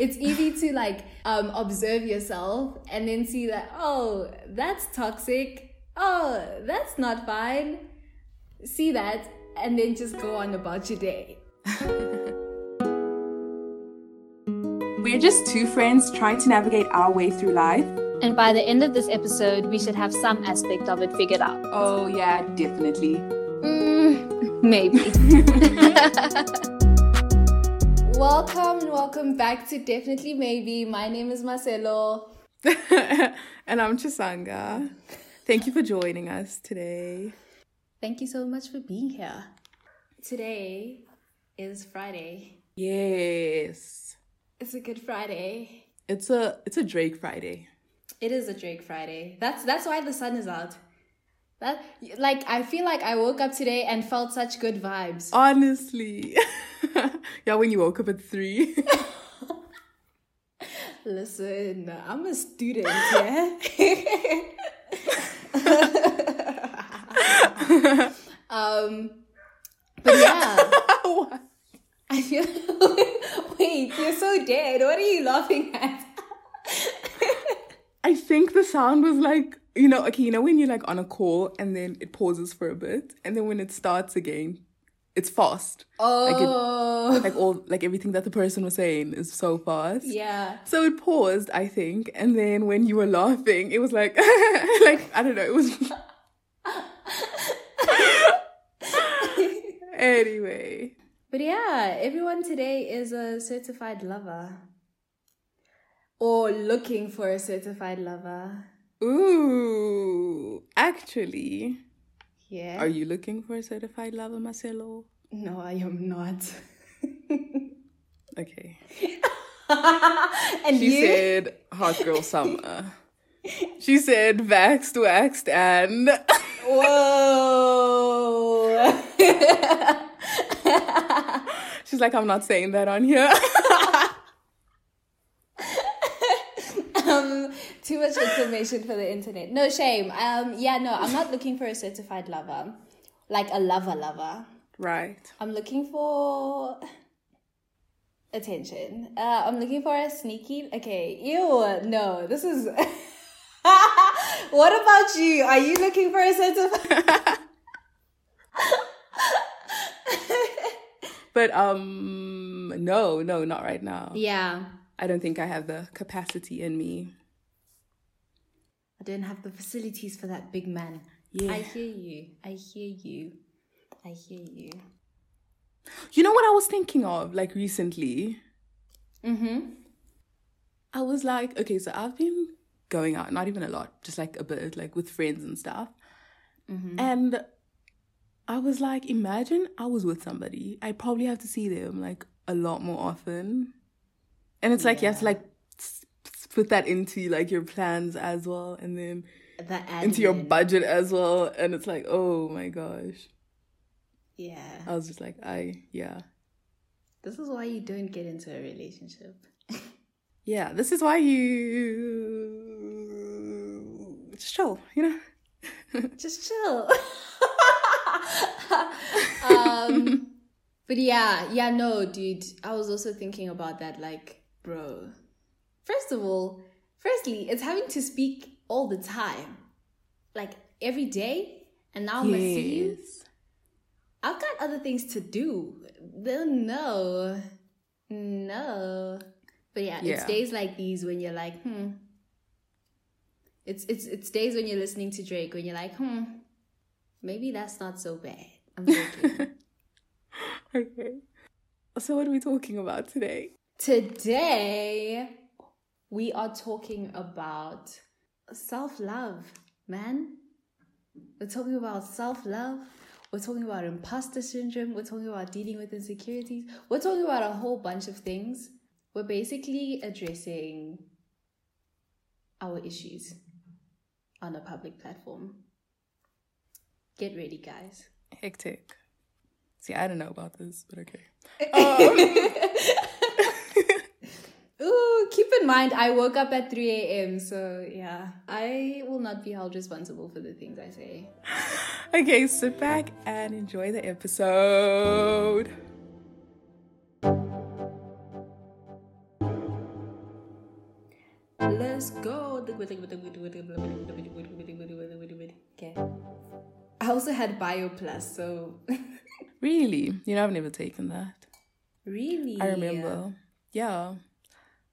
it's easy to like um, observe yourself and then see that oh that's toxic. Oh that's not fine. See that and then just go on about your day. We're just two friends trying to navigate our way through life. And by the end of this episode we should have some aspect of it figured out. Oh yeah definitely. Mm, maybe Welcome, and welcome back to Definitely Maybe. My name is Marcelo. and I'm Chisanga. Thank you for joining us today. Thank you so much for being here. Today is Friday. Yes. It's a good Friday. It's a it's a Drake Friday. It is a Drake Friday. That's that's why the sun is out. That like I feel like I woke up today and felt such good vibes. Honestly. yeah, when you woke up at three. Listen, I'm a student, yeah. um, but yeah, I feel. Wait, you're so dead. What are you laughing at? I think the sound was like you know, okay, you know when you're like on a call and then it pauses for a bit, and then when it starts again, it's fast. Oh, like, it, oh. like all like everything that the person was saying is so fast. Yeah. So it paused, I think, and then when you were laughing, it was like, like I don't know, it was. anyway. But yeah, everyone today is a certified lover. Or looking for a certified lover. Ooh, actually. Yeah. Are you looking for a certified lover, Marcelo? No, I am not. okay. and she you? said hot girl summer. she said vaxxed, waxed, and Whoa. She's like, I'm not saying that on here. um, too much information for the internet. No shame. Um, yeah, no, I'm not looking for a certified lover, like a lover lover. Right. I'm looking for attention. Uh, I'm looking for a sneaky. Okay, ew. No, this is. what about you? Are you looking for a certified? but um, no, no, not right now. Yeah. I don't think I have the capacity in me. I don't have the facilities for that big man. Yeah. I hear you. I hear you. I hear you. You know what I was thinking of like recently? Mm-hmm. I was like, okay, so I've been going out, not even a lot, just like a bit, like with friends and stuff. Mm-hmm. And I was like, imagine I was with somebody. I probably have to see them like a lot more often. And it's like you have to like put that into like your plans as well and then into your budget as well. And it's like, oh my gosh. Yeah. I was just like, I yeah. This is why you don't get into a relationship. yeah, this is why you just chill, you know? just chill. um but yeah, yeah, no, dude. I was also thinking about that, like, bro. First of all, firstly, it's having to speak all the time. Like every day. And now I'm yes. you. I've got other things to do. No. No. But yeah, yeah, it's days like these when you're like, hmm. It's it's it's days when you're listening to Drake when you're like, hmm, maybe that's not so bad. I'm joking. okay. So what are we talking about today? Today we are talking about self-love, man. We're talking about self-love. We're talking about imposter syndrome. We're talking about dealing with insecurities. We're talking about a whole bunch of things. We're basically addressing our issues on a public platform. Get ready, guys. Hectic. See, I don't know about this, but okay. Um. Ooh, keep in mind, I woke up at 3 a.m. So, yeah, I will not be held responsible for the things I say. Okay, sit back and enjoy the episode. Let's go. Okay. I also had Bio Plus, so Really? You know, I've never taken that. really. I remember. Yeah.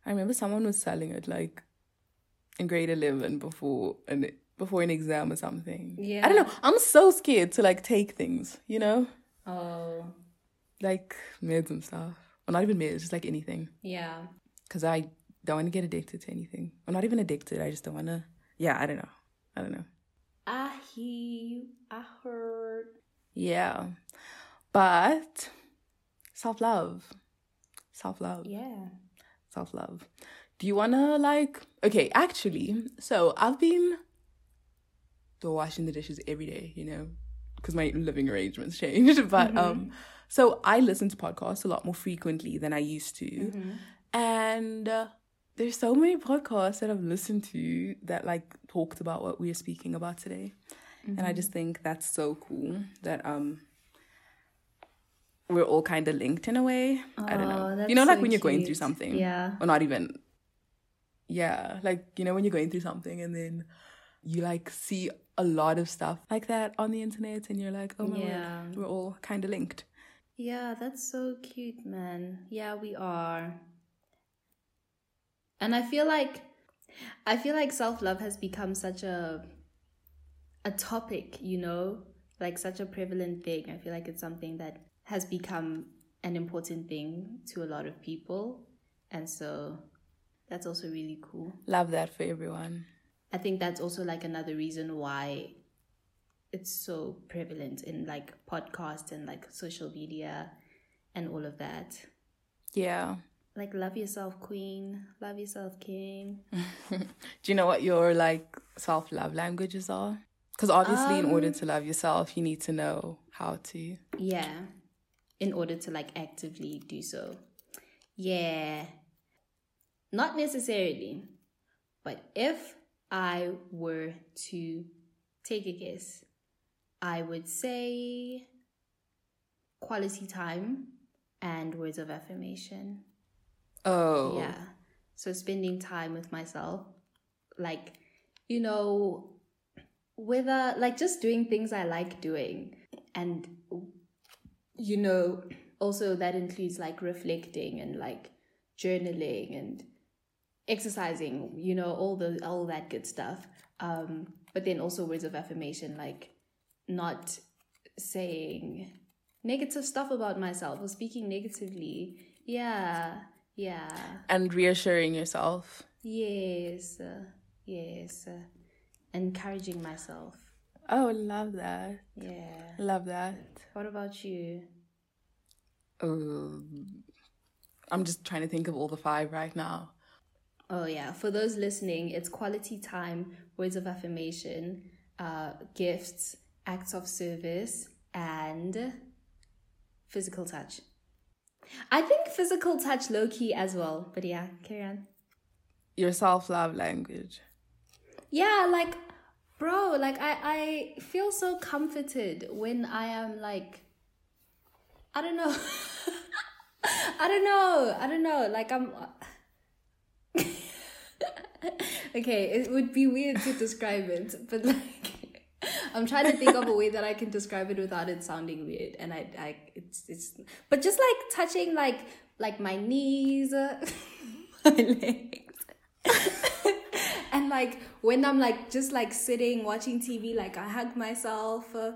I remember someone was selling it like in grade 11 before an before an exam or something. Yeah. I don't know. I'm so scared to like take things, you know? Oh, Like meds and stuff. Or not even meds, just like anything. yeah. Cuz I don't want to get addicted to anything. Or not even addicted. I just don't want to Yeah, I don't know. I don't know. I hear you. I heard. Yeah. But self-love. Self-love. Yeah. Self love. Do you wanna like okay, actually, so I've been washing the dishes every day, you know, because my living arrangements changed. But um so I listen to podcasts a lot more frequently than I used to. And uh, there's so many podcasts that I've listened to that like talked about what we are speaking about today. And I just think that's so cool that um we're all kind of linked in a way. I don't Oh, know. You know, like so when you're going through something. Yeah. Or not even. Yeah. Like, you know, when you're going through something and then you like see a lot of stuff like that on the internet and you're like, oh my Yeah. word, we're all kind of linked. Yeah, that's so cute, man. Yeah, we are. And I feel like I feel like self-love has become such a a topic, you know, like such a prevalent thing. I feel like it's something that has become an important thing to a lot of people. And so that's also really cool. Love that for everyone. I think that's also like another reason why it's so prevalent in like podcasts and like social media and all of that. Yeah. Like love yourself, queen. Love yourself, king. Do you know what your like self love languages are? Because obviously, in order Um, to love yourself, you need to know how to. Yeah. In order to like actively do so. Yeah. Not necessarily. But if I were to take a guess, I would say quality time and words of affirmation. Oh. Yeah. So spending time with myself, like, you know, whether like just doing things I like doing. And, you know, also that includes like reflecting and like journaling and exercising, you know, all the all that good stuff. Um, but then also words of affirmation, like not saying negative stuff about myself or speaking negatively. Yeah, yeah. And reassuring yourself. Yes, uh, yes. Uh, encouraging myself. Oh, love that. Yeah. Love that. What about you? Um, I'm just trying to think of all the five right now. Oh, yeah. For those listening, it's quality time, words of affirmation, uh, gifts, acts of service, and physical touch. I think physical touch low key as well, but yeah, carry on. Your self love language. Yeah, like, bro, like I, I feel so comforted when I am like, I don't know, I don't know, I don't know, like I'm. okay, it would be weird to describe it, but like, I'm trying to think of a way that I can describe it without it sounding weird, and I, I, it's, it's, but just like touching like, like my knees, my legs. And like when I'm like just like sitting watching TV, like I hug myself. Uh,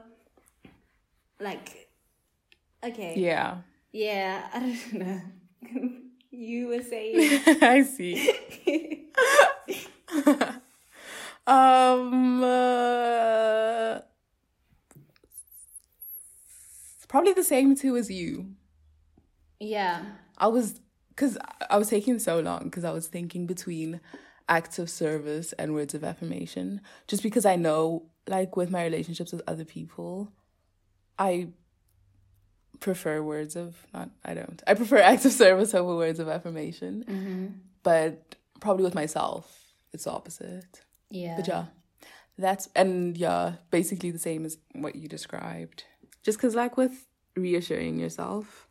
like, okay, Yeah. yeah, I don't know. you were saying, I see. um, uh, probably the same too as you. yeah, I was, because I was taking so long because I was thinking between acts of service and words of affirmation. Just because I know, like, with my relationships with other people, I prefer words of, not, I don't. I prefer acts of service over words of affirmation. Mm-hmm. But probably with myself, it's the opposite. yeah, But yeah, that's, and yeah, basically the same as what you described. Just because, like, with reassuring yourself,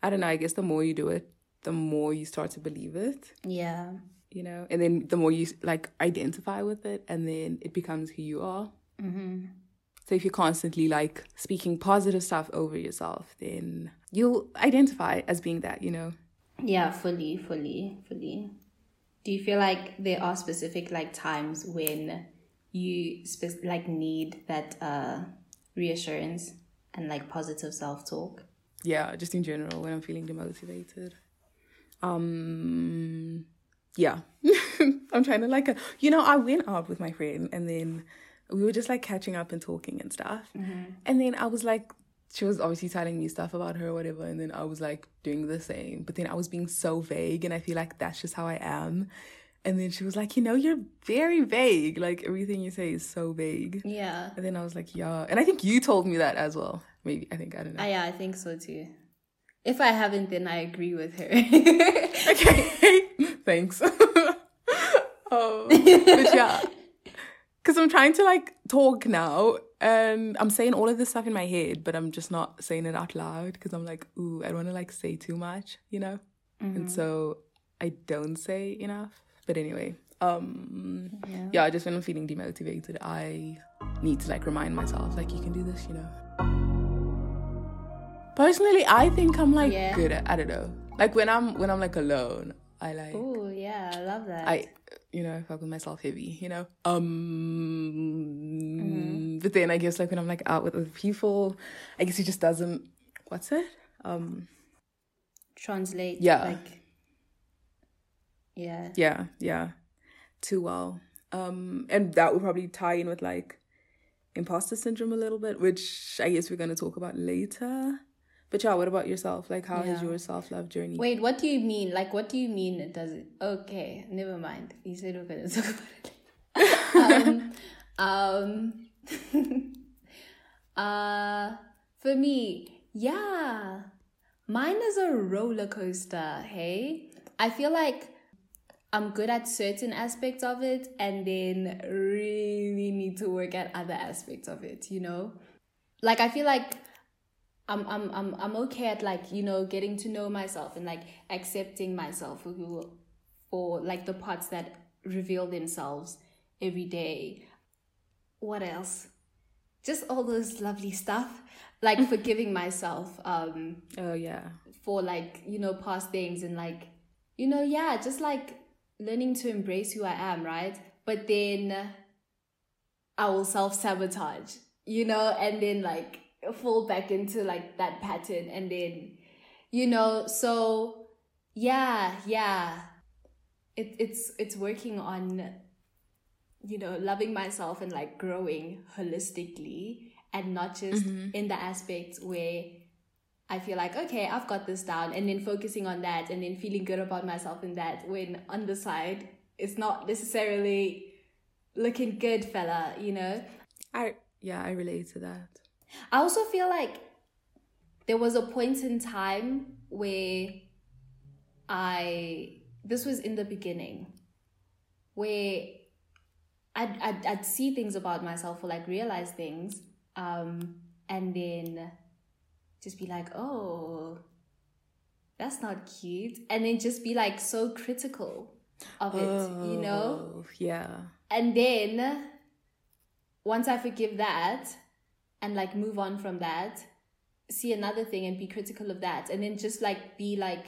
I don't know, I guess the more you do it, the more you start to believe it. yeah, you know, and then the more you like identify with it, and then it becomes who you are. Mm-hmm. So if you're constantly like speaking positive stuff over yourself, then you'll identify as being that, you know. Yeah, fully, fully, fully. Do you feel like there are specific like times when you spe- like need that uh reassurance and like positive self talk? Yeah, just in general when I'm feeling demotivated. Um, yeah, I'm trying to like, a, you know, I went out with my friend and then we were just like catching up and talking and stuff, and then I was like. She was obviously telling me stuff about her or whatever, and then I was like doing the same. But then I was being so vague, and I feel like that's just how I am. And then she was like, You know, you're very vague. Like everything you say is so vague. Yeah. And then I was like, Yeah. And I think you told me that as well. Maybe. I think. I don't know. Uh, yeah, I think so too. If I haven't, then I agree with her. okay thanks. Oh but yeah. Because i'm trying to like talk now and i'm saying all of this stuff in my head but i'm just not saying it out loud because i'm like ooh i don't want to like say too much you know? And so i don't say enough. But anyway um Yeah. yeah just when i'm feeling demotivated i need to like remind myself like you can do this you know? Personally i think i'm like Yeah. good at i don't know. Like when i'm when i'm like alone i like oh yeah, I love that. I, you know, I fuck with myself heavy, you know. Um, Mm-hmm. but then I guess like when I'm like out with other people, I guess it just doesn't. What's it? Um, Translate. Yeah. Like. Yeah. yeah, yeah, too well. Um, and that would probably tie in with like imposter syndrome a little bit, which I guess we're gonna talk about later. But yeah, what about yourself? Like, how has your self love journey? Wait, what do you mean? Like, what do you mean it does it? Okay, never mind. You said we're gonna talk about it. um, um, uh, for me, yeah, mine is a roller coaster. Hey, I feel like I'm good at certain aspects of it, and then really need to work at other aspects of it. You know, like I feel like I'm I'm I'm I'm okay at like you know getting to know myself and like accepting myself for who for like the parts that reveal themselves every day. What else? Just all those lovely stuff. Like forgiving myself um Oh yeah, for like, you know, past things and like, you know, yeah, just like learning to embrace who I am, right? But then I will self sabotage, you know, and then like fall back into like that pattern and then, you know, so yeah, yeah. It, it's it's working on you know loving myself and like growing holistically and not just mm-hmm. in the aspect where I feel like, okay, I've got this down, and then focusing on that, and then feeling good about myself in that, when on the side, it's not necessarily looking good, fella, you know? I yeah I relate to that. I also feel like there was a point in time where I, this was in the beginning, where I'd, I'd, I'd see things about myself or like realize things, um, and then just be like, oh, that's not cute. And then just be like so critical of it, you know? Oh, yeah. And then once I forgive that and like move on from that, see another thing and be critical of that. And then just like be like,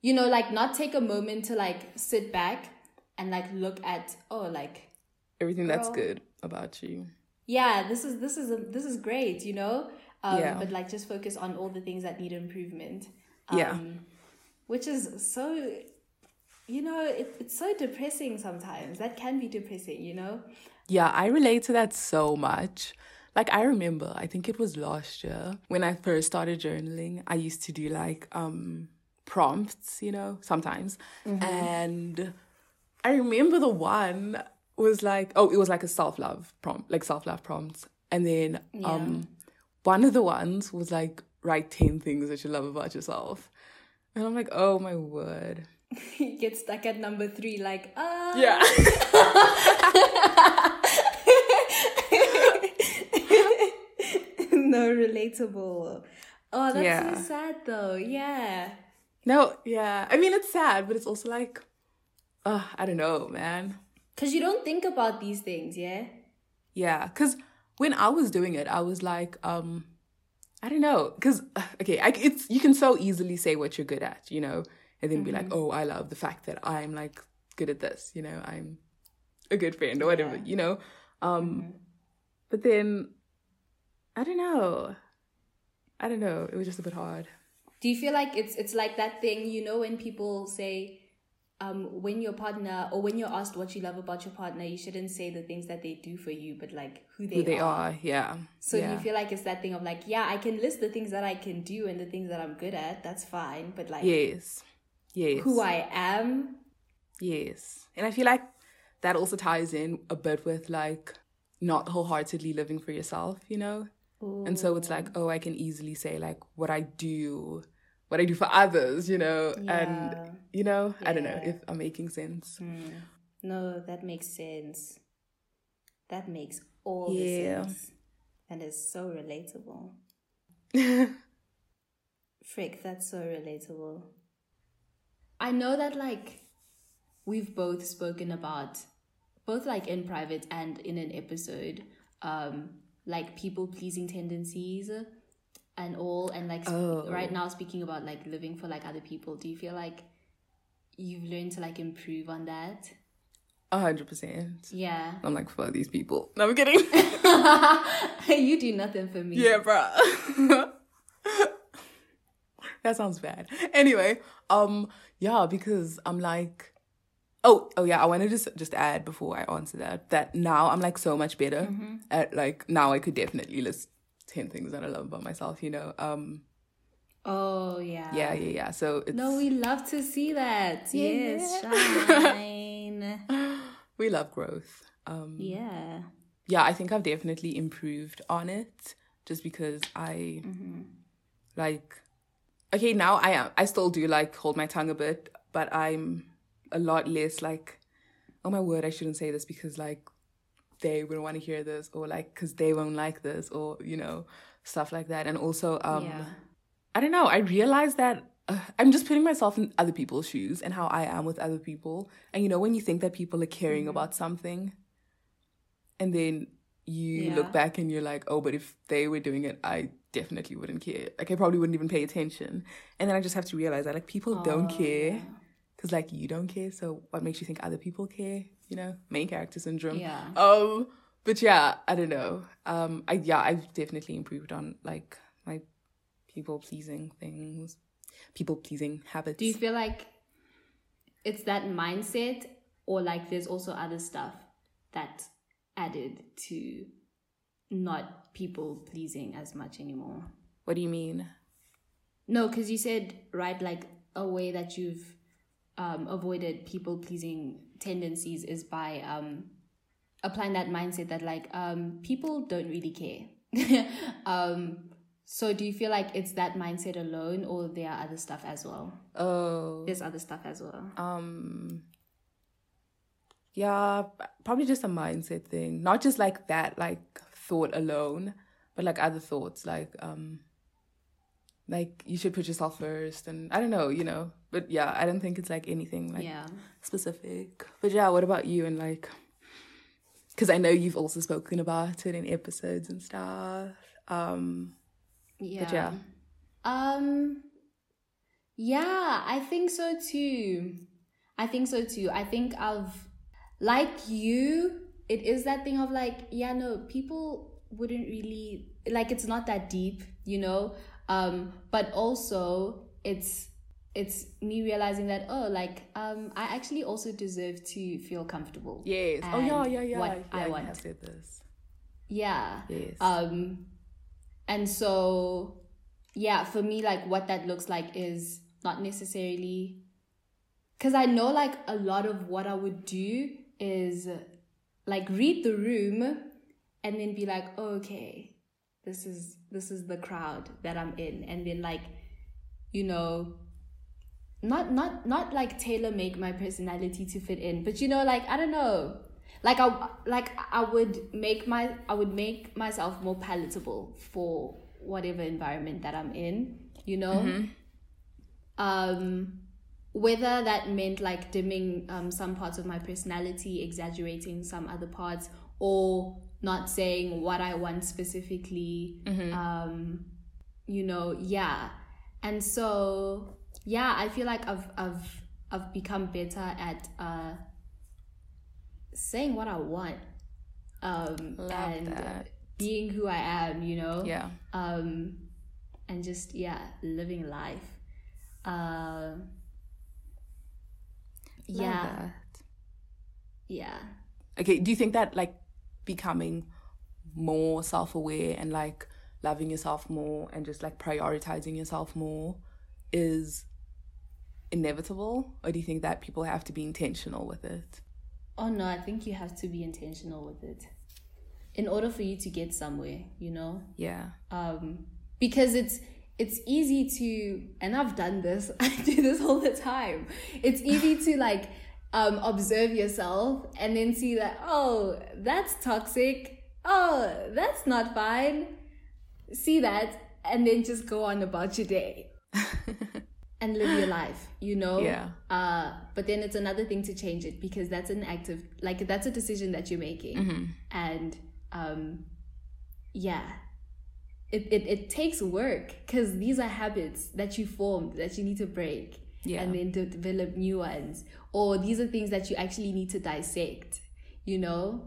you know, like not take a moment to like sit back and like look at, oh, like, Everything that's good about you. yeah, this is this is a, this is great, you know. Um, Yeah. But like, just focus on all the things that need improvement. Yeah. Um, which is so, you know, it, it's so depressing sometimes. That can be depressing, you know. Yeah, I relate to that so much. Like I remember, I think it was last year when I first started journaling, I used to do like um prompts, you know, sometimes. And I remember the one was like oh, it was like a self-love prompt, like self-love prompts. And then um one of the ones was like write 10 things that you love about yourself. And I'm like, "Oh my word." you get stuck at number three, like, ah. Yeah. no, relatable. Oh, that's Yeah. so sad though. Yeah. No, yeah. I mean, it's sad, but it's also like, uh, I don't know, man. Because you don't think about these things, yeah? Yeah, because when I was doing it, I was like, um, I don't know, because okay, I, it's you can so easily say what you're good at, you know, and then be like, oh, I love the fact that I'm like good at this, you know, I'm a good friend or whatever, Yeah. you know. Um, but then I don't know, I don't know. It was just a bit hard. Do you feel like it's it's like that thing, you know, when people say, um, when your partner or when you're asked what you love about your partner, you shouldn't say the things that they do for you, but like who they, Who they are. are, yeah. So yeah. you feel like it's that thing of like, yeah, I can list the things that I can do and the things that I'm good at. That's fine, but like yes, yes, who I am, Yes. And I feel like that also ties in a bit with like not wholeheartedly living for yourself, you know? And so it's like, oh, I can easily say like what I do, what I do for others, you know? Yeah. And, you know, I don't know if I'm making sense. No, that makes sense. That makes all Yeah. the sense. And is so relatable. Frick, that's so relatable. I know that like we've both spoken about both like in private and in an episode, um, like people pleasing tendencies and all and like sp- Oh. right now speaking about like living for like other people. Do you feel like you've learned to like improve on that? A hundred percent. Yeah. I'm like, fuck these people. No, I'm kidding. you do nothing for me. yeah, bro. that sounds bad. Anyway, um, yeah, because I'm like, oh, oh yeah, I wanted to just just add before I answer that that now I'm like so much better Mm-hmm. at like now I could definitely list ten things that I love about myself. You know, um, Oh yeah. yeah, yeah, yeah. So it's No, we love to see that. Yes, shine. we love growth. Um, yeah. yeah, I think I've definitely improved on it just because I like okay, now I am I still do like hold my tongue a bit, but I'm a lot less like oh my word, I shouldn't say this because like they wouldn't want to hear this or like cuz they won't like this or you know, stuff like that. And also um yeah. I don't know. I realize that uh, I'm just putting myself in other people's shoes and how I am with other people. And you know, when you think that people are caring Mm-hmm. about something, and then you Yeah. look back and you're like, oh, but if they were doing it, I definitely wouldn't care. Like, I probably wouldn't even pay attention. And then I just have to realize that, like, people don't Oh, care yeah. Because, like, you don't care. So, what makes you think other people care? You know, main character syndrome. Yeah. Um, but yeah, I don't know. Um, I yeah, I've definitely improved on like my people pleasing things, people pleasing habits. Do you feel like it's that mindset or like there's also other stuff that added to not people pleasing as much anymore? what do you mean? No, because you said right, like a way that you've um, avoided people pleasing tendencies is by um, applying that mindset that like um, people don't really care. um, so do you feel like it's that mindset alone, or there are other stuff as well? Oh, There's other stuff as well. um, yeah, probably just a mindset thing. Not just like that, like thought alone, but like other thoughts, like um, like you should put yourself first, and I don't know, you know. But yeah, I don't think it's like anything like yeah. specific. But yeah, what about you and like because I know you've also spoken about it in episodes and stuff. Um Yeah. yeah. Um yeah, I think so too. I think so too. I think I've like you, it is that thing of like, yeah, no, people wouldn't really like it's not that deep, you know? Um, but also it's it's me realizing that oh like um I actually also deserve to feel comfortable. yes. Oh yeah, yeah, yeah. what yeah, I want. have said this. Yeah. Yes. Um, and so, yeah, for me, like what that looks like is not necessarily because I know like a lot of what I would do is like read the room and then be like, oh, okay, this is this is the crowd that I'm in, and then like, you know, not not not like tailor make my personality to fit in, but you know, like I don't know, like I like I would make my I would make myself more palatable for whatever environment that I'm in, you know. Um, whether that meant like dimming um, some parts of my personality, exaggerating some other parts, or not saying what I want specifically. Um, you know, yeah. And so, yeah, I feel like I've I've I've become better at uh, saying what I want, um, Love and that. being who I am. You know, Yeah. um, and just yeah, living life. Uh, yeah, that. yeah. Okay, do you think that like becoming more self aware and like loving yourself more and just like prioritizing yourself more is inevitable? Or do you think that people have to be intentional with it? Oh no, I think you have to be intentional with it in order for you to get somewhere. You know. Yeah. um, because it's it's easy to and i've done this i do this all the time it's easy to like um, observe yourself and then see that oh that's toxic oh that's not fine see that and then just go on about your day and live your life you know? Yeah. uh but then it's another thing to change it because that's an active like that's a decision that you're making. And um yeah. It, it, it takes work because these are habits that you formed that you need to break Yeah. and then to develop new ones. Or these are things that you actually need to dissect you know?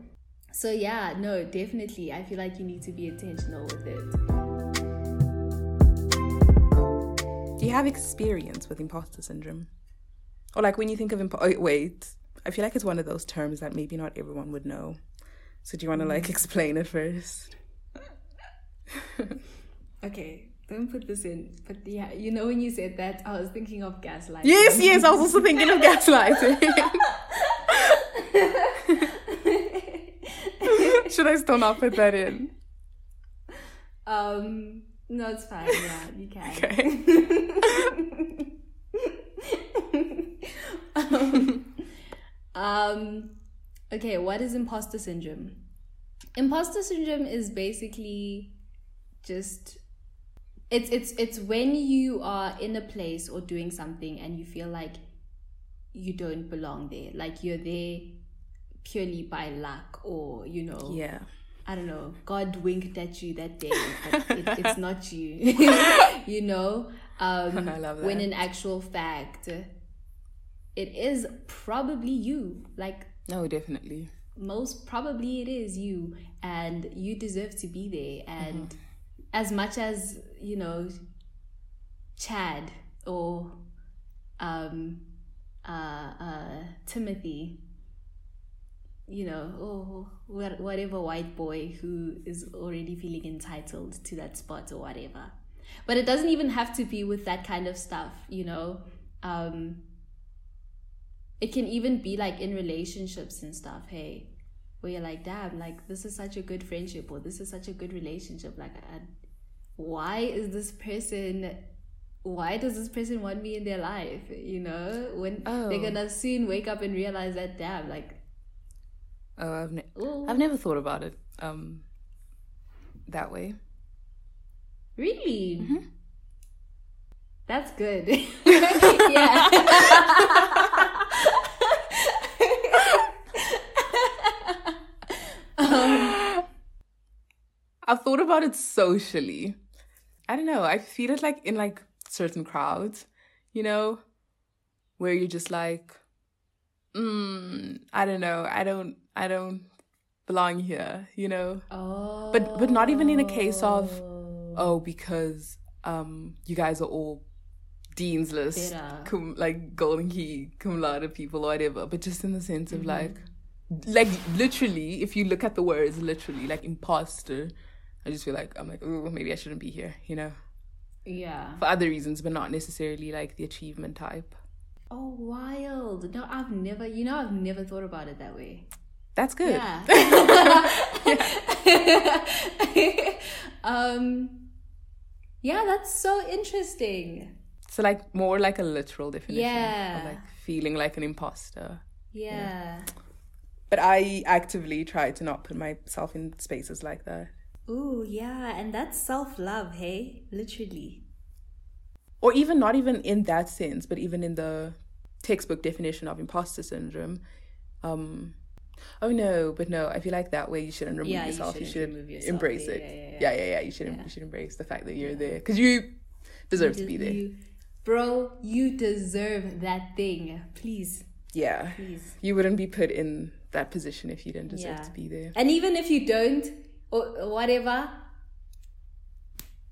So yeah no definitely. I feel like you need to be intentional with it Do you have experience with imposter syndrome? Or like when you think of impo- oh, wait, I feel like it's one of those terms that maybe not everyone would know. So do you want to like explain it first? okay don't put this in but yeah you know when you said that i was thinking of gaslighting Yes, yes, I was also thinking of gaslighting. Should I still not put that in? um no it's fine yeah you can Okay. Um, okay, what is imposter syndrome? Imposter syndrome is basically just it's it's it's when you are in a place or doing something and you feel like you don't belong there, like you're there purely by luck or you know Yeah. I don't know, God winked at you that day, it, it's not you. you know? Um, I love When in actual fact, it is probably you. Like, No, definitely. most probably it is you, and you deserve to be there. And as much as, you know, Chad or um, uh, uh, Timothy you know, oh, whatever white boy who is already feeling entitled to that spot or whatever. But it doesn't even have to be with that kind of stuff, you know. Um, it can even be like in relationships and stuff. Hey, where you're like, damn, like this is such a good friendship or this is such a good relationship. Like, I, why is this person? Why does this person want me in their life? You know, when Oh. they're gonna soon wake up and realize that, damn, like Oh, I've ne- Ooh. I've never thought about it um that way. Really? Mm-hmm. That's good. yeah. I've thought about it socially. I don't know. I feel it like in like certain crowds, you know, where you're just like, mm, I don't know. I don't. I don't belong here. You know. Oh. But but not even in a case of oh because um you guys are all dean's list cum, like golden key cum laude people or whatever but just in the sense Mm-hmm. of like like literally if you look at the words literally like imposter i just feel like i'm like oh maybe i shouldn't be here you know Yeah. for other reasons but not necessarily like the achievement type Oh, wild. No, I've never, you know, I've never thought about it that way. that's good Yeah. um, yeah, that's so interesting. so like more like a literal definition Yeah. of like feeling like an imposter Yeah. but i actively try to not put myself in spaces like that Ooh, yeah. And that's self love, hey? Literally. or even not even in that sense but even in the textbook definition of imposter syndrome. Um, oh no, but no, I feel like that way you shouldn't remove Yeah, yourself. You, shouldn't should remove yourself. embrace it. yeah, yeah, yeah, yeah, yeah. You should you should embrace the fact that you're there because you deserve to be there. You, bro, you deserve that thing. Please, yeah, please. you wouldn't be put in that position if you didn't deserve to be there. And even if you don't, or whatever,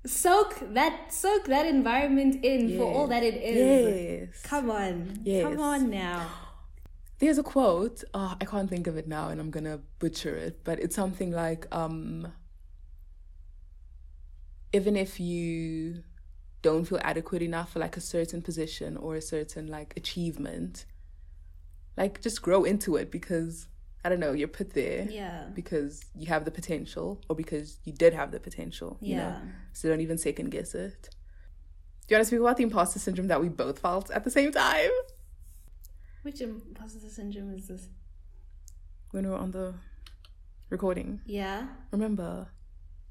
soak that soak that environment in for all that it is. Yes. Come on. Yes. Come on now. There's a quote. Oh, I can't think of it now, and I'm gonna butcher it. But it's something like, um, even if you don't feel adequate enough for like a certain position or a certain like achievement, like just grow into it because I don't know, you're put there Yeah. because you have the potential or because you did have the potential. You know? Yeah. So don't even second guess it. Do you want to speak about the imposter syndrome that we both felt at the same time Which imposter syndrome is this? when we were on the recording? Yeah. Remember?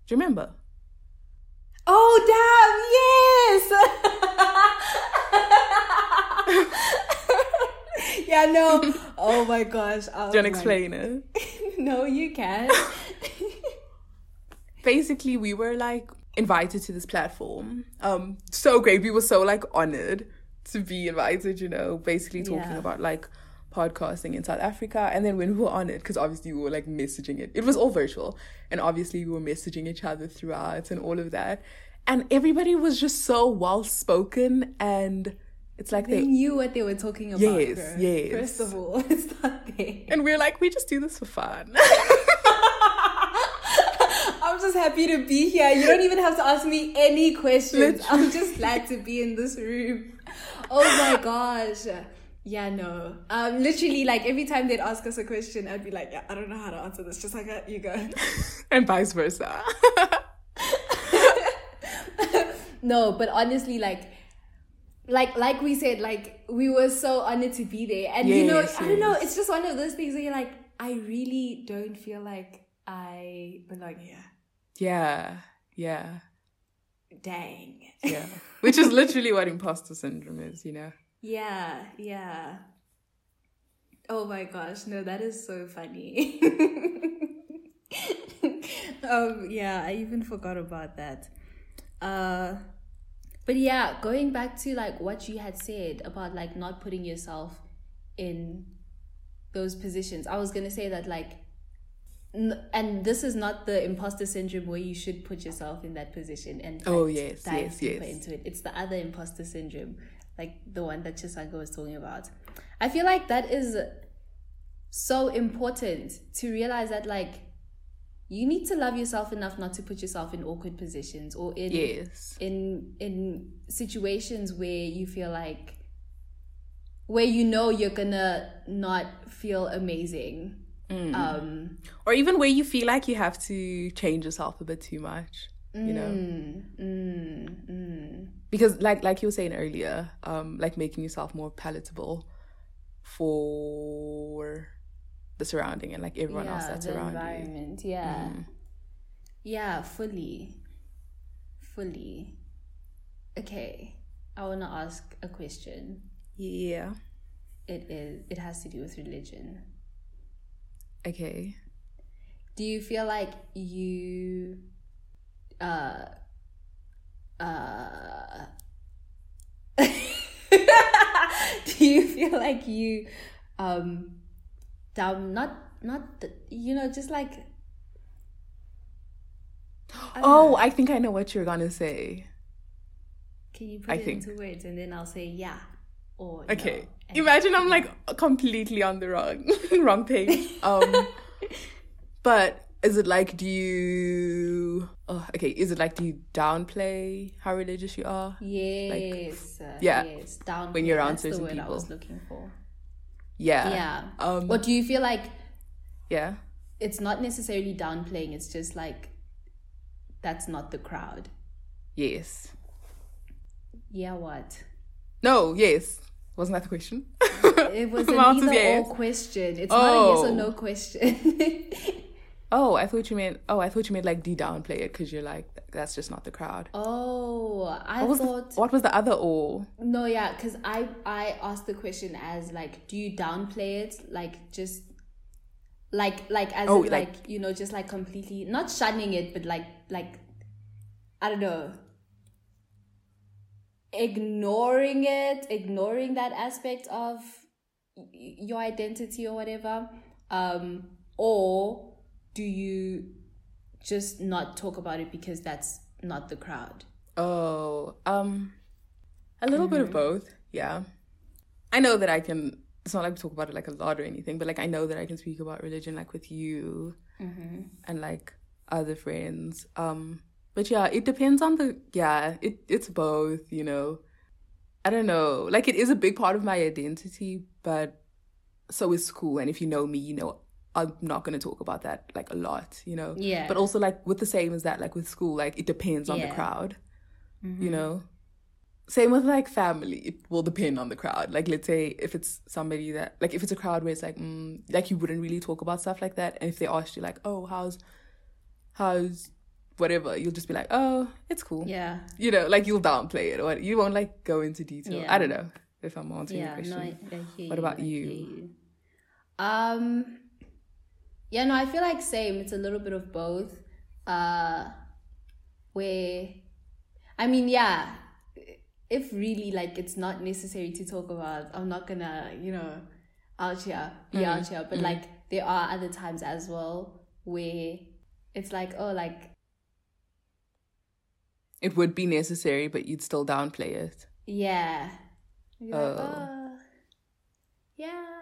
Do you remember? Oh damn! Yes. yeah. No. Oh my gosh. I Do you want to explain it? no, you can. Basically, we were like invited to this platform. Um, so great. We were so like honored to be invited. You know, basically talking Yeah. about like podcasting in South Africa. And then when we were on it, because obviously we were like messaging it. It was all virtual, and obviously we were messaging each other throughout and all of that. And everybody was just so well spoken, and it's like they they knew what they were talking about. Yes, bro. yes. First of all, it's not there. and we're like, we just do this for fun. I'm just happy to be here. You don't even have to ask me any questions. Literally. I'm just glad to be in this room. Oh my gosh. Yeah, no. Um, literally, like every time they'd ask us a question, I'd be like, "Yeah, I don't know how to answer this. Just like that, you go." and vice versa. no, but honestly, like, like, like we said, like we were so honored to be there, and you know, Yes, I don't know. It's just one of those things where you're like, I really don't feel like I belong here. yeah, yeah, Dang. yeah. Which is literally what imposter syndrome is, you know? Yeah, yeah. Oh my gosh, no, that is so funny. um, yeah, I even forgot about that. Uh, but yeah, going back to like what you had said about like not putting yourself in those positions, I was gonna say that like, n- and this is not the imposter syndrome where you should put yourself in that position and Oh, yes, dive yes, deeper yes. into it. It's the other imposter syndrome, like the one that Chisanga was talking about. I feel like that is so important to realize that like you need to love yourself enough not to put yourself in awkward positions or in Yes. in in situations where you feel like where you know you're gonna not feel amazing Mm. um Or even where you feel like you have to change yourself a bit too much, you know? mm, mm, mm. Because like like you were saying earlier, um, like making yourself more palatable for the surrounding and like everyone else that's the around you. environment yeah Mm. yeah fully fully okay i want to ask a question Yeah. it is it has to do with religion Okay. do you feel like you uh uh do you feel like you um down not not you know just like I Oh, know. I think I know what you're gonna say. can you put I it think. into words and then i'll say yeah or Okay. no, Imagine I'm like completely on the wrong wrong page. Um but is it like do you oh, okay, is it like do you downplay how religious you are? yes uh, yeah, yes down when you're around that's the certain word i was looking for Yeah. yeah Um or do you feel like yeah. it's not necessarily downplaying it's just like that's not the crowd Yes. yeah what No, yes. Wasn't that the question? it was an either yes. or question it's not a yes or Oh. no question Oh, I thought you meant. Oh, I thought you meant like do you downplay it because you're like that's just not the crowd. Oh, I What was, thought the, what was the other all? no, yeah, because I I asked the question as like, do you downplay it, like just like like as Oh, in, like- like, you know just like completely not shunning it, but like like I don't know, ignoring it, ignoring that aspect of y- your identity or whatever, um, or do you just not talk about it because that's not the crowd? Oh, um, a little bit of both. Yeah, I know that I can. It's not like we talk about it like a lot or anything, but like I know that I can speak about religion like with you and like other friends. Um, but yeah, it depends on the. Yeah, it it's both. You know, I don't know. Like it is a big part of my identity, but so is school. And if you know me, you know I'm not gonna talk about that like a lot. You know. Yeah. But also like with the same as that, like with school, like it depends on Yeah. the crowd you know same with like family it will depend on the crowd like let's say if it's somebody that like if it's a crowd where it's like mm, like you wouldn't really talk about stuff like that and if they asked you like oh how's how's whatever you'll just be like oh it's cool Yeah. you know like you'll downplay it or you won't like go into detail Yeah. i don't know if i'm answering yeah, your no, question I, I hear What you, about I you? you. Um, yeah, no, I feel like same. It's a little bit of both. Uh, where, I mean, yeah, if really like it's not necessary to talk about, I'm not gonna, you know, out here be Mm-hmm. out here. But like, there are other times as well where it's like, oh, like it would be necessary but you'd still downplay it Yeah. You're like, Oh. "Oh, yeah.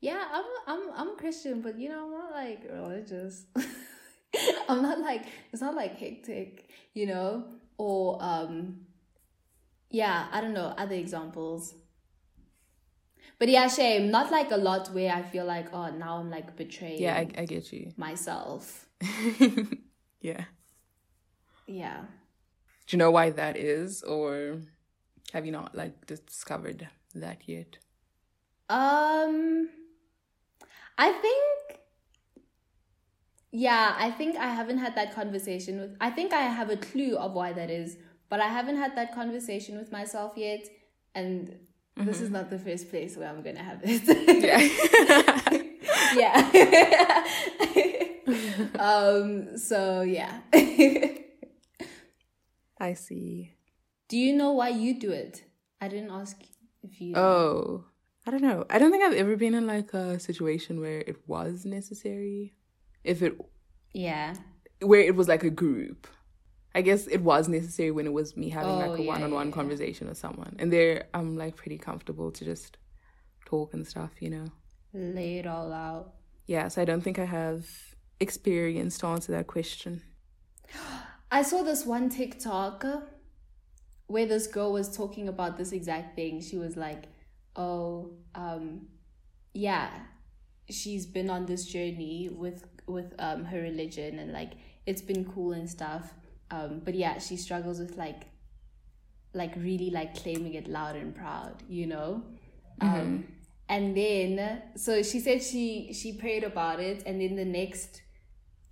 Yeah, I'm I'm I'm Christian, but you know, I'm not like religious. I'm not like it's not like hectic, you know? Or um yeah, I don't know, other examples. But yeah, shame. Not like a lot where I feel like, oh now I'm like betraying yeah i, I get you myself. yeah Yeah. do you know why that is or have you not like discovered that yet Um, I think, yeah, I think I haven't had that conversation with. I think I have a clue of why that is, but I haven't had that conversation with myself yet, and this is not the first place where I'm gonna have it. yeah yeah. um. So yeah. I see. do you know why you do it? I didn't ask if you. Oh, I don't know. I don't think I've ever been in like a situation where it was necessary. If it, Yeah. where it was like a group. I guess it was necessary when it was me having Oh, like a oh, yeah, one on one conversation with someone. And there, I'm like pretty comfortable to just talk and stuff, you know? Lay it all out. Yeah, so I don't think I have experience to answer that question. I saw this one TikTok where this girl was talking about this exact thing. She was like, "Oh, um, yeah, she's been on this journey with with um her religion and like it's been cool and stuff. Um, but yeah, she struggles with like like really like claiming it loud and proud, you know. Um, and then so she said she she prayed about it, and then the next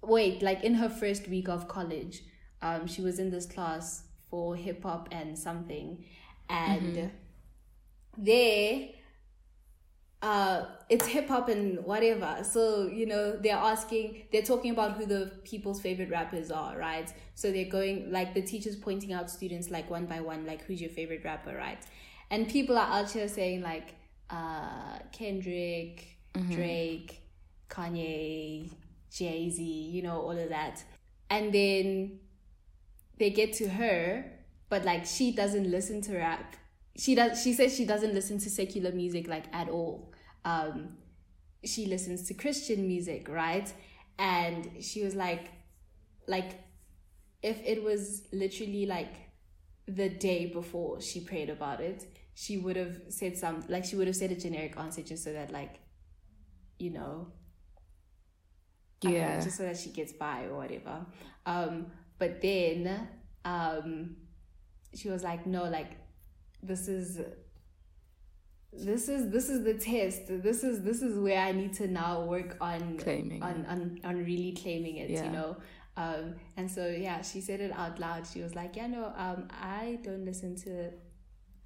wait, like in her first week of college, um, she was in this class for hip hop and something, and there, uh, it's hip hop and whatever. So you know they're asking, they're talking about who the people's favorite rappers are, right? So they're going like the teachers pointing out students like one by one, like who's your favorite rapper, right? And people are out here saying like, uh, Kendrick, Drake, Kanye, Jay Z, you know, all of that. And then they get to her, but like she doesn't listen to rap. She does. She says she doesn't listen to secular music like at all. Um, she listens to Christian music, right? And she was like, like, if it was literally like the day before she prayed about it, she would have said some like she would have said a generic answer just so that like, you know, Yeah. just so that she gets by or whatever. Um, but then um, she was like, no, like this is this is this is the test. This is this is where I need to now work on Claiming on on, on really claiming it. Yeah. You know, Um, and so yeah, she said it out loud. She was like, "Yeah, no, um, I don't listen to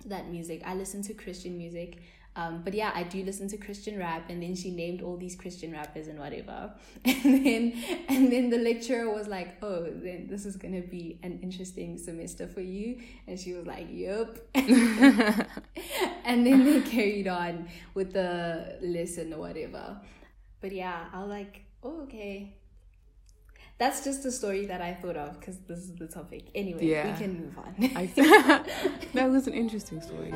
that music. I listen to Christian music." Um, but yeah, I do listen to Christian rap, and then she named all these Christian rappers and whatever. And then and then the lecturer was like, "Oh, then this is gonna be an interesting semester for you." And she was like, "Yup." and then they carried on with the lesson or whatever. But yeah, I was like, "Oh, okay." That's just a story that I thought of because this is the topic. Anyway, Yeah. we can move on. I that was an interesting story.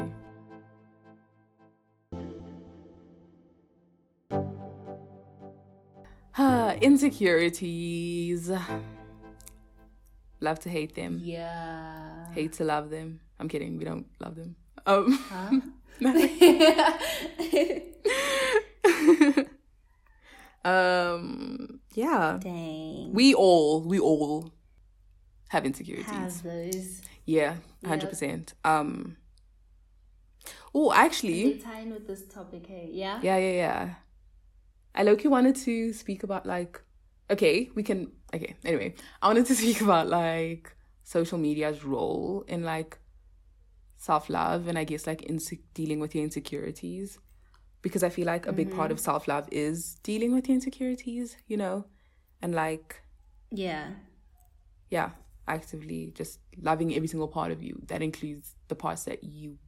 insecurities. Love to hate them. yeah. Hate to love them. I'm kidding. We don't love them. Um, Huh? um, yeah. Dang. We all, we all have insecurities. have those. Yeah, hundred percent. Um. Oh, actually, in with this topic, hey? Yeah? yeah, yeah, yeah. I Loki wanted to speak about like, okay, we can. Okay, anyway, I wanted to speak about like social media's role in like self love and I guess like in dealing with your insecurities, because I feel like a big part of self love is dealing with your insecurities, you know, and like Yeah. yeah, actively just loving every single part of you. That includes the parts that you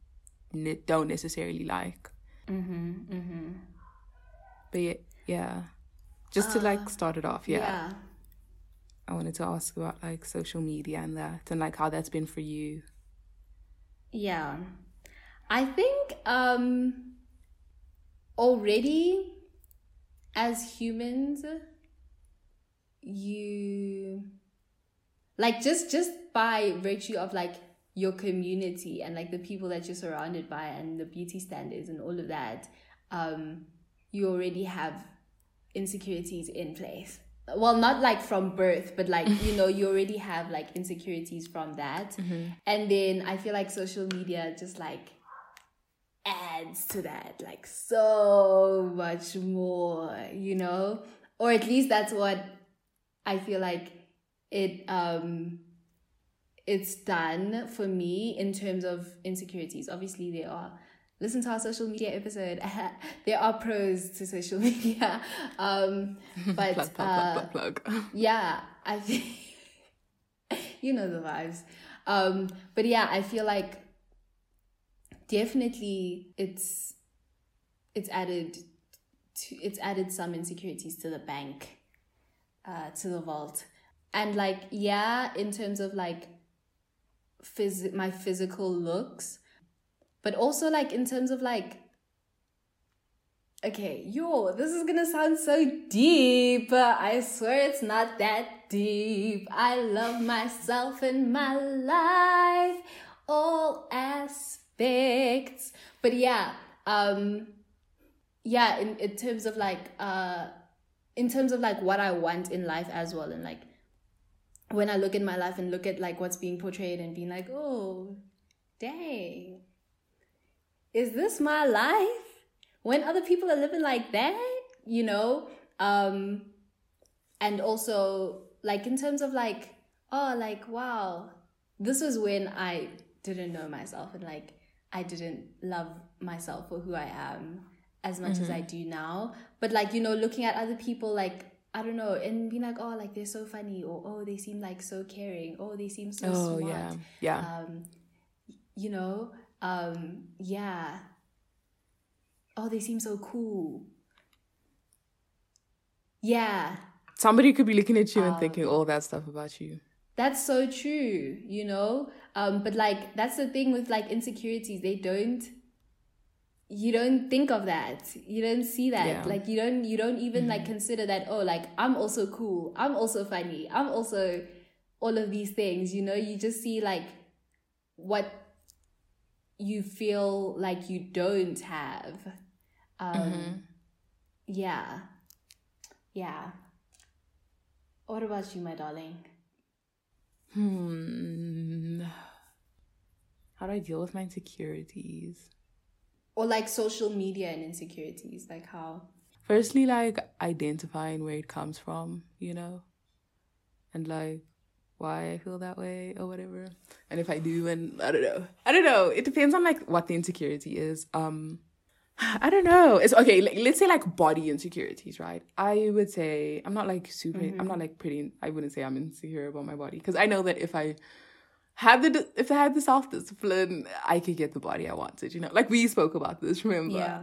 ne- don't necessarily like. Mm-hmm. Mm-hmm. But yeah, yeah. just to like start it off, yeah, yeah. I wanted to ask about like social media and that, and like how that's been for you. Yeah. I think um already as humans you like just just by virtue of like your community and like the people that you're surrounded by and the beauty standards and all of that um you already have insecurities in place. Well not like from birth but like you know you already have like insecurities from that. And then i feel like social media just like adds to that like so much more you know? Or at least that's what i feel like it um it's done for me in terms of insecurities. Obviously there are listen to our social media episode. There are pros to social media. Um but Plug, plug, uh, plug, yeah i think you know the vibes. Um but yeah i feel like definitely it's it's added to it's added some insecurities to the bank uh to the vault. And like yeah in terms of like phys- my physical looks but also like in terms of like okay yo this is gonna sound so deep but i swear it's not that deep. I love myself and my life all aspects. But yeah um yeah in, in terms of like uh in terms of like what i want in life as well and like when i look at my life and look at like what's being portrayed and being like oh dang is this my life? When other people are living like that you know um and also like in terms of like oh like wow. This was when i didn't know myself and like i didn't love myself for who i am as much as i do now. But like you know looking at other people like i don't know and being like oh like they're so funny or oh they seem like so caring oh they seem so Oh smart. yeah, yeah. um you know um yeah. Oh they seem so cool. Yeah. Somebody could be looking at you and um, thinking all that stuff about you. that's so true you know? Um but like that's the thing with like insecurities. They don't you don't think of that. You don't see that. Yeah. like you don't you don't even like consider that oh like i'm also cool. I'm also funny. I'm also all of these things you know? You just see like what you feel like you don't have um yeah yeah what about you my darling Hmm. How do I deal with my insecurities? or like social media and insecurities like how Firstly, like identifying where it comes from, you know? and like why I feel that way or whatever. And if I do, and I don't know. I don't know. It depends on like what the insecurity is. Um, I don't know. It's okay. Like, let's say like body insecurities, right? I would say I'm not like super. I'm not like pretty. I wouldn't say I'm insecure about my body because I know that if I had the if I had the self discipline, I could get the body I wanted. You know, like we spoke about this. Remember? Yeah.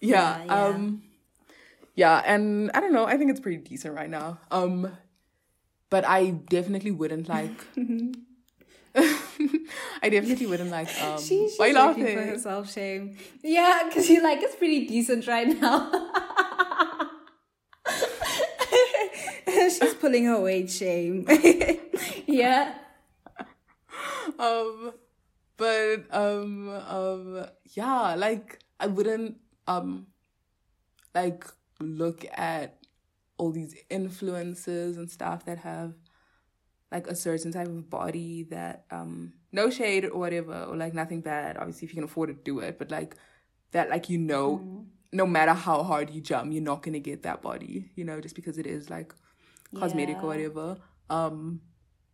yeah, Yeah, yeah. um yeah and i don't know i think it's pretty decent right now um but i definitely wouldn't like i definitely wouldn't like um She, she's why you looking for laughing herself shame. Yeah, because you're like, it's pretty decent right now. she's pulling her weight shame. yeah. um but um um yeah like i wouldn't um like look at all these influences and stuff that have like a certain type of body that um no shade or whatever or like nothing bad. Obviously if you can afford to do it but like that like you know no matter how hard you jump you're not gonna get that body you know just because it is like cosmetic or whatever. Um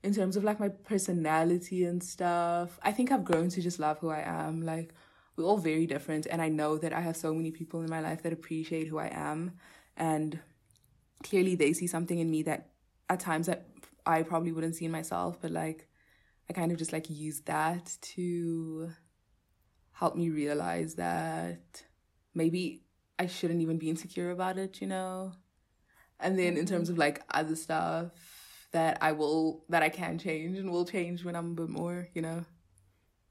in terms of like my personality and stuff i think i've grown to just love who i am. Like we're all very different and i know that i have so many people in my life that appreciate who i am and clearly they see something in me that at times that i probably wouldn't see in myself but like i kind of just like use that to help me realize that maybe i shouldn't even be insecure about it you know and then in terms of like other stuff that I will that I can change and will change when I'm a bit more, you know,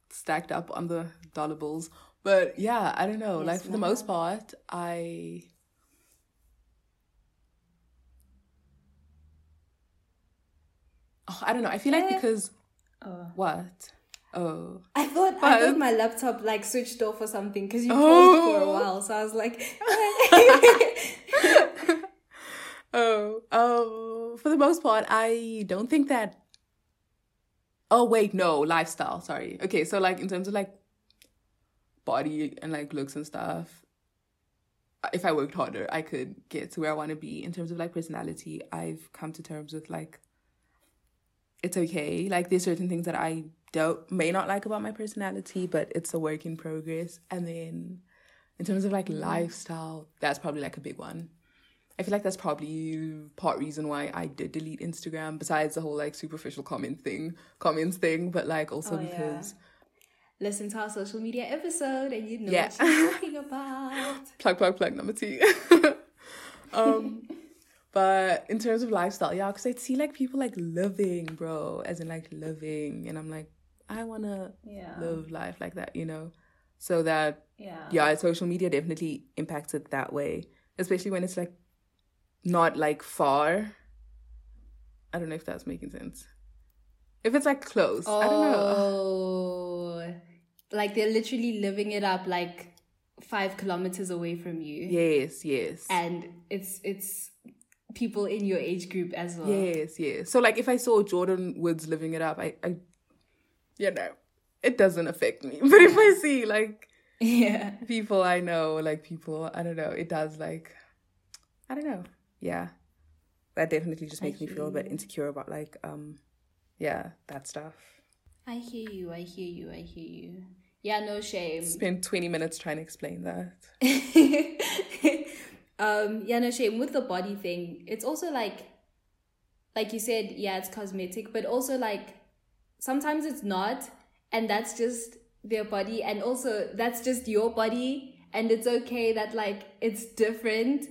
stacked up on the dollar bills. But yeah, I don't know. like Yes, for the most part, I oh, I don't know. I feel like Eh. because Oh. what? Oh. I thought I But- thought my laptop like switched off or something because you Oh. paused for a while. So I was like, oh, um, for the most part, I don't think that. Oh wait, no, lifestyle. Sorry. Okay, so like in terms of like body and like looks and stuff, if I worked harder, I could get to where I want to be. In terms of like personality, I've come to terms with like it's okay. Like there's certain things that I don't may not like about my personality, but it's a work in progress. And then in terms of like lifestyle, that's probably like a big one. I feel like that's probably part reason why I did delete Instagram, besides the whole like superficial comment thing, comments thing, but like also Oh, yeah. because listen to our social media episode and you know Yeah. what she's talking about. plug plug plug number two. um but in terms of lifestyle, yeah, because I see like people like living, bro, as in like living, and I'm like, I wanna Yeah. live life like that, you know. So that Yeah. yeah, social media definitely impacts it that way, especially when it's like not like far. I don't know if that's making sense. If it's like close, I don't know. Oh, like they're literally living it up like five kilometers away from you, Yes, yes. and it's it's people in your age group as well. Yes, yes. So like if I saw Jordyn Woods living it up, I, I you know, it doesn't affect me. But if I see like Yeah. people I know, like people, I don't know, it does like I don't know. Yeah. That definitely just makes me feel a bit insecure about like um yeah, that stuff. I hear you. I hear you. I hear you. Yeah, no shame. Spent 20 minutes trying to explain that. um, yeah, no shame with the body thing. It's also like, like you said, yeah, it's cosmetic, but also like sometimes it's not, and that's just their body, and also that's just your body, and it's okay that like it's different.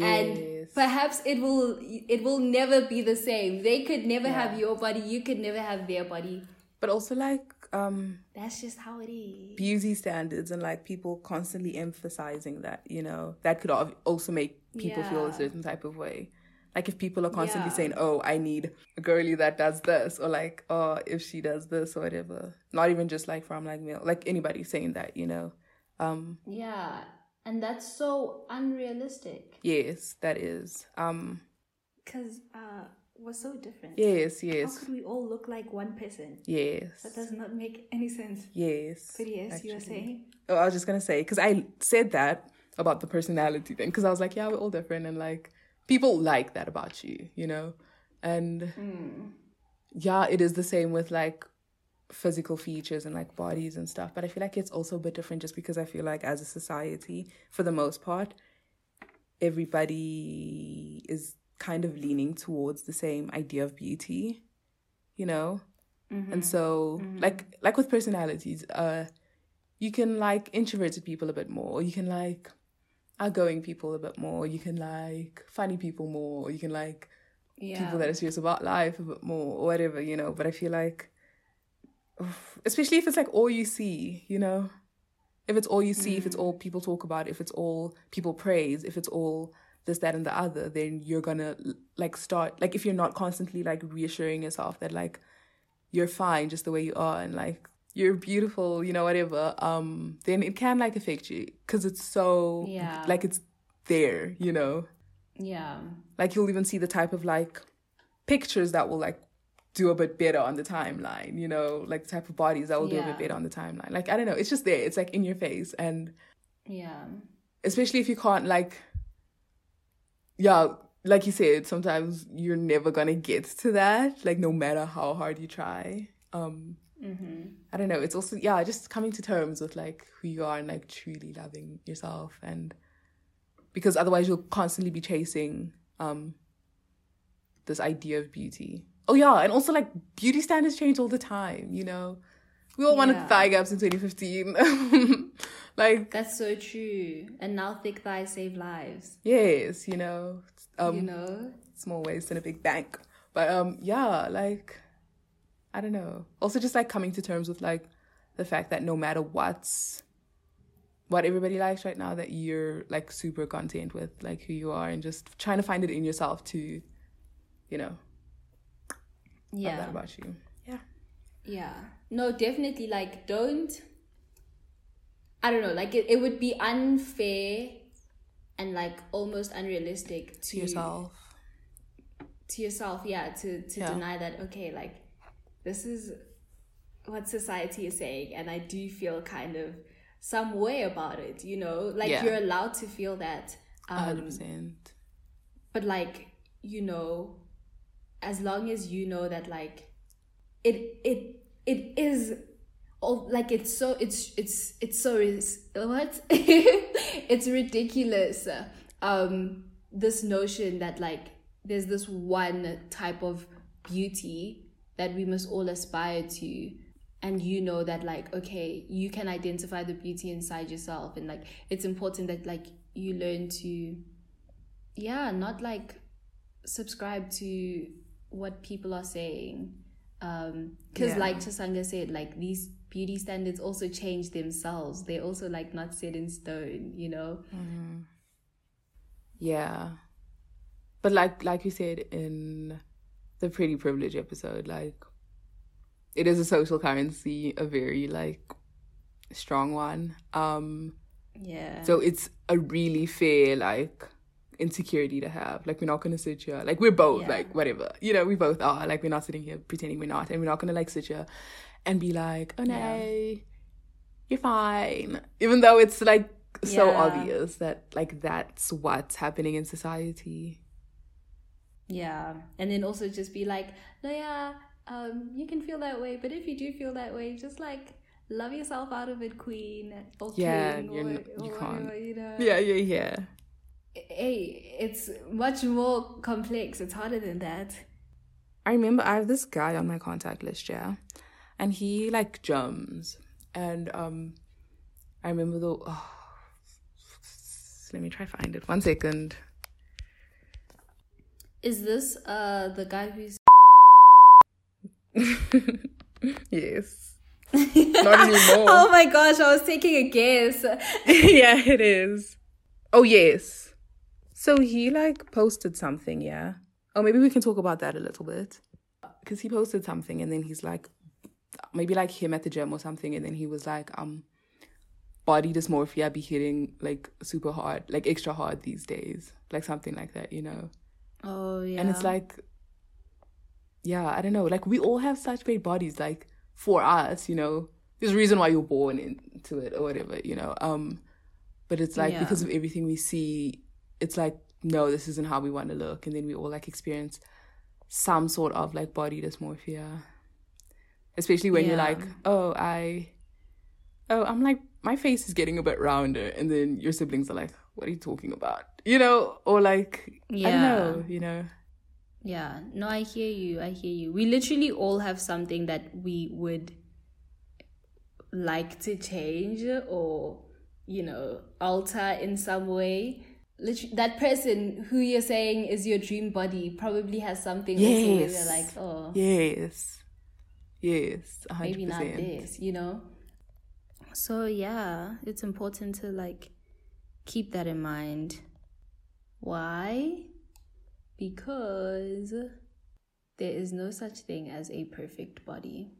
And perhaps it will it will never be the same. They could never have your body. You could never have their body. But also like um That's just how it is. beauty standards and like people constantly emphasizing that, you know, that could also make people feel a certain type of way. Like if people are constantly Yeah. saying, "Oh, I need a girly that does this," or like, "Oh, if she does this or whatever," not even just like from like male, like anybody saying that, you know. Um, Yeah, and that's so unrealistic yes, that is. Um, because uh, we're so different. yes, yes. How could we all look like one person? yes, That does not make any sense. yes. But yes, you were saying. Oh, I was just gonna say because I said that about the personality thing because I was like, yeah, we're all different, and like people like that about you, you know. And hmm. yeah, it is the same with like physical features and like bodies and stuff. But I feel like it's also a bit different just because I feel like as a society, for the most part, everybody is kind of leaning towards the same idea of beauty, you know? Mm-hmm. And so mm-hmm. like like with personalities, uh you can like introverted people a bit more, you can like outgoing people a bit more, you can like funny people more, you can like Yeah. people that are serious about life a bit more or whatever, you know. But I feel like, especially if it's like all you see, you know, if it's all you see, if it's mm-hmm. all people talk about, if it's all people praise, if it's all this, that, and the other, then you're gonna like start like if you're not constantly like reassuring yourself that like you're fine just the way you are and like you're beautiful, you know, whatever, um, then it can like affect you because it's so Yeah. like it's there, you know Yeah. like you'll even see the type of like pictures that will like do a bit better on the timeline you know like the type of bodies that will do a bit better on the timeline like i don't know it's just there it's like in your face and Yeah. especially if you can't like yeah like you said sometimes you're never gonna get to that like no matter how hard you try. Um i don't know it's also yeah just coming to terms with like who you are and like truly loving yourself and because otherwise you'll constantly be chasing um this idea of beauty. Oh yeah and also like beauty standards change all the time you know? We all wanted thigh gaps in 2015 like That's so true. And now thick thighs save lives. yes you know um you know? small waste in a big bank. But um yeah, like I don't know. Also just like coming to terms with like the fact that no matter what's what everybody likes right now that you're like super content with like who you are and just trying to find it in yourself to you know Yeah. that about you. Yeah. Yeah. No, definitely like don't I don't know, like it, it would be unfair and like almost unrealistic to To yourself. to yourself, yeah, to to Yeah. deny that okay, like this is what society is saying and I do feel kind of some way about it, you know? Like Yeah. you're allowed to feel that. Um, hundred percent. but like you know as long as you know that like it it it is oh like it's so it's it's it's so is what? It's ridiculous. Um this notion that like there's this one type of beauty that we must all aspire to and you know that like okay you can identify the beauty inside yourself and like it's important that like you learn to yeah not like subscribe to what people are saying. Um because Yeah. like Chasanga said like these beauty standards also change themselves they're also like not set in stone you know Yeah. But like like you said in the pretty privilege episode, like it is a social currency, a very like strong one. Um yeah so it's a really fair like insecurity to have. Like we're not gonna sit here like we're both Yeah. like whatever. You know, we both are. Like we're not sitting here pretending we're not and we're not gonna like sit here and be like, Oh no, Yeah. you're fine. Even though it's like so Yeah. obvious that like that's what's happening in society. yeah and then also just be like no yeah um you can feel that way but if you do feel that way just like love yourself out of it queen or Yeah, king you're or, n- you or can't. whatever, you know Yeah, yeah, yeah. hey it's much more complex it's harder than that I remember I have this guy on my contact list, yeah, and he like jumps, and um, I remember the. Oh, let me try find it. One second. is this uh the guy who's yes. Not anymore. oh my gosh i was taking a guess yeah, it is. Oh yes. So he like posted something, yeah. Oh, maybe we can talk about that a little bit. Because he posted something and then he's like, maybe like him at the gym or something, and then he was like, um, body dysmorphia be hitting like super hard, like extra hard these days, like something like that, you know. oh yeah And it's like, yeah, I don't know. Like we all have such great bodies. Like for us, you know, there's a reason why you're born into it or whatever, you know. Um, but it's like Yeah. because of everything we see, it's like no, this isn't how we want to look, and then we all like experience some sort of like body dysmorphia. Especially when you're like, oh, I, oh, I'm like, my face is getting a bit rounder. And then your siblings are like, what are you talking about? You know, or like, I Yeah. don't know, you know. Yeah, no, I hear you. I hear you. We literally all have something that we would like to change or, you know, alter in some way. Literally, that person who you're saying is your dream body probably has something also where Yes. they're like, oh, Yes. Yes. 100%. maybe not this, you know? So, yeah, it's important to like keep that in mind. Why? Because there is no such thing as a perfect body.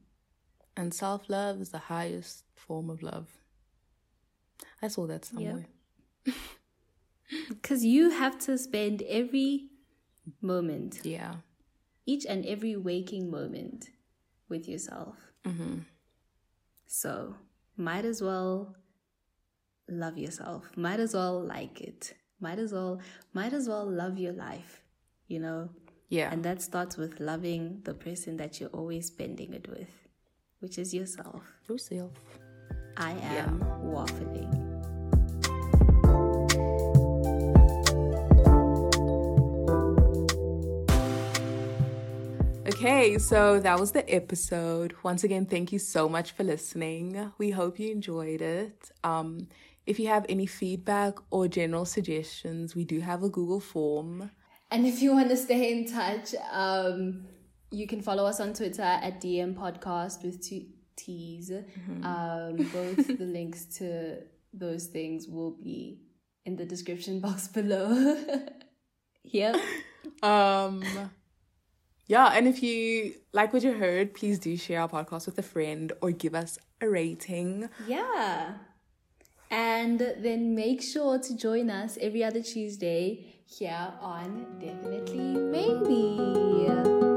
And self love is the highest form of love. I saw that somewhere. Because you have to spend every moment, Yeah. each and every waking moment with yourself. Mm-hmm. So, might as well love yourself. Might as well like it. Might as well, might as well love your life, you know? Yeah. And that starts with loving the person that you're always spending it with, which is yourself. yourself. I am waffling. Okay, so that was the episode. Once again, thank you so much for listening. We hope you enjoyed it. Um, if you have any feedback or general suggestions, we do have a Google form. And if you want to stay in touch, um, you can follow us on Twitter at DM Podcast with two T's. Um, both the links to those things will be in the description box below. yep. Um, yeah, and if you like what you heard, please do share our podcast with a friend or give us a rating. Yeah. And then make sure to join us every other Tuesday here on Definitely Maybe.